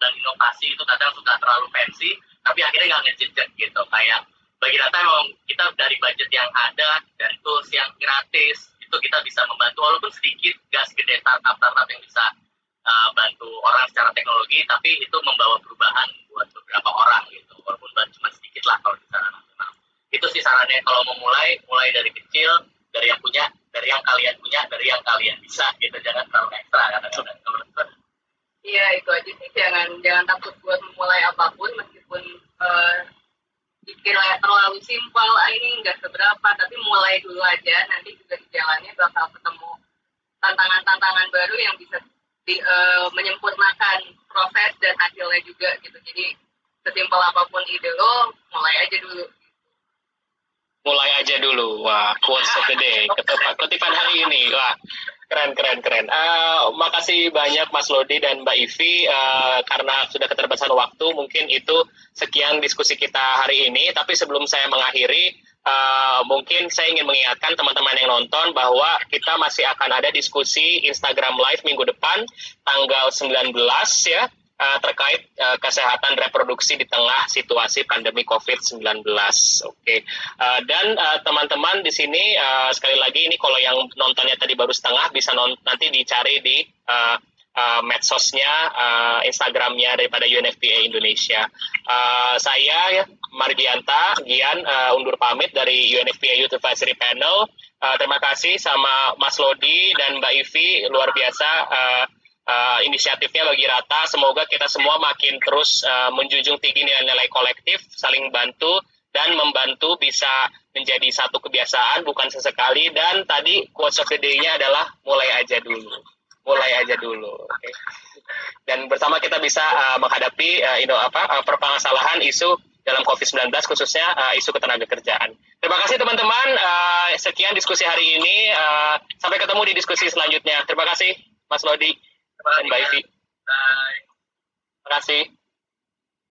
dan inovasi itu kadang sudah terlalu fancy tapi akhirnya nggak ngejejek gitu. Kayak bagi data memang kita dari budget yang ada dari tools yang gratis itu kita bisa membantu walaupun sedikit gak segede startup startup yang bisa uh, bantu orang secara teknologi tapi itu membawa perubahan buat beberapa orang gitu. Walaupun cuma sedikit lah kalau secara nasional. Itu sih sarannya kalau mau mulai mulai dari kecil dari yang punya dari yang kalian punya dari yang kalian bisa gitu. Jangan terlalu ekstra karena kalau iya itu aja sih. Jangan jangan takut buat memulai apa pun meskipun uh, terlalu simpel ah, ini nggak seberapa tapi mulai dulu aja. Nanti juga di jalannya bakal ketemu tantangan-tantangan baru yang bisa di, uh, menyempurnakan proses dan hasilnya juga gitu. Jadi sesimpel apa pun ide lo mulai aja dulu aja dulu. Wah, quotes of the day. Kutipan hari ini. Wah, keren, keren, keren. Uh, makasih banyak Mas Lodi dan Mbak Ivi. Uh, karena sudah keterbatasan waktu, mungkin itu sekian diskusi kita hari ini. Tapi sebelum saya mengakhiri, uh, mungkin saya ingin mengingatkan teman-teman yang nonton bahwa kita masih akan ada diskusi Instagram Live minggu depan, tanggal 19 ya. Uh, terkait uh, kesehatan reproduksi di tengah situasi pandemi COVID-19. Oke, okay. uh, dan teman-teman di sini uh, sekali lagi ini kalau yang nontonnya tadi baru setengah bisa nanti dicari di uh, uh, medsosnya, uh, Instagramnya daripada UNFPA Indonesia. Uh, saya Margianta Gian uh, undur pamit dari UNFPA Youth Advisory Panel. Uh, terima kasih sama Mas Lodi dan Mbak Ivi luar biasa uh, uh, inisiatifnya bagi Rata. Semoga kita semua makin terus uh, menjunjung tinggi nilai-nilai kolektif, saling bantu dan membantu bisa menjadi satu kebiasaan bukan sesekali dan tadi quotes of the day-nya adalah mulai aja dulu mulai aja dulu. Okay. Dan bersama kita bisa uh, menghadapi uh, you know, apa uh, permasalahan isu dalam COVID-19 khususnya uh, isu ketenaga kerjaan. Terima kasih teman-teman. Uh, sekian diskusi hari ini. Uh, sampai ketemu di diskusi selanjutnya. Terima kasih Mas Lodi Mbak Ivi. Terima kasih.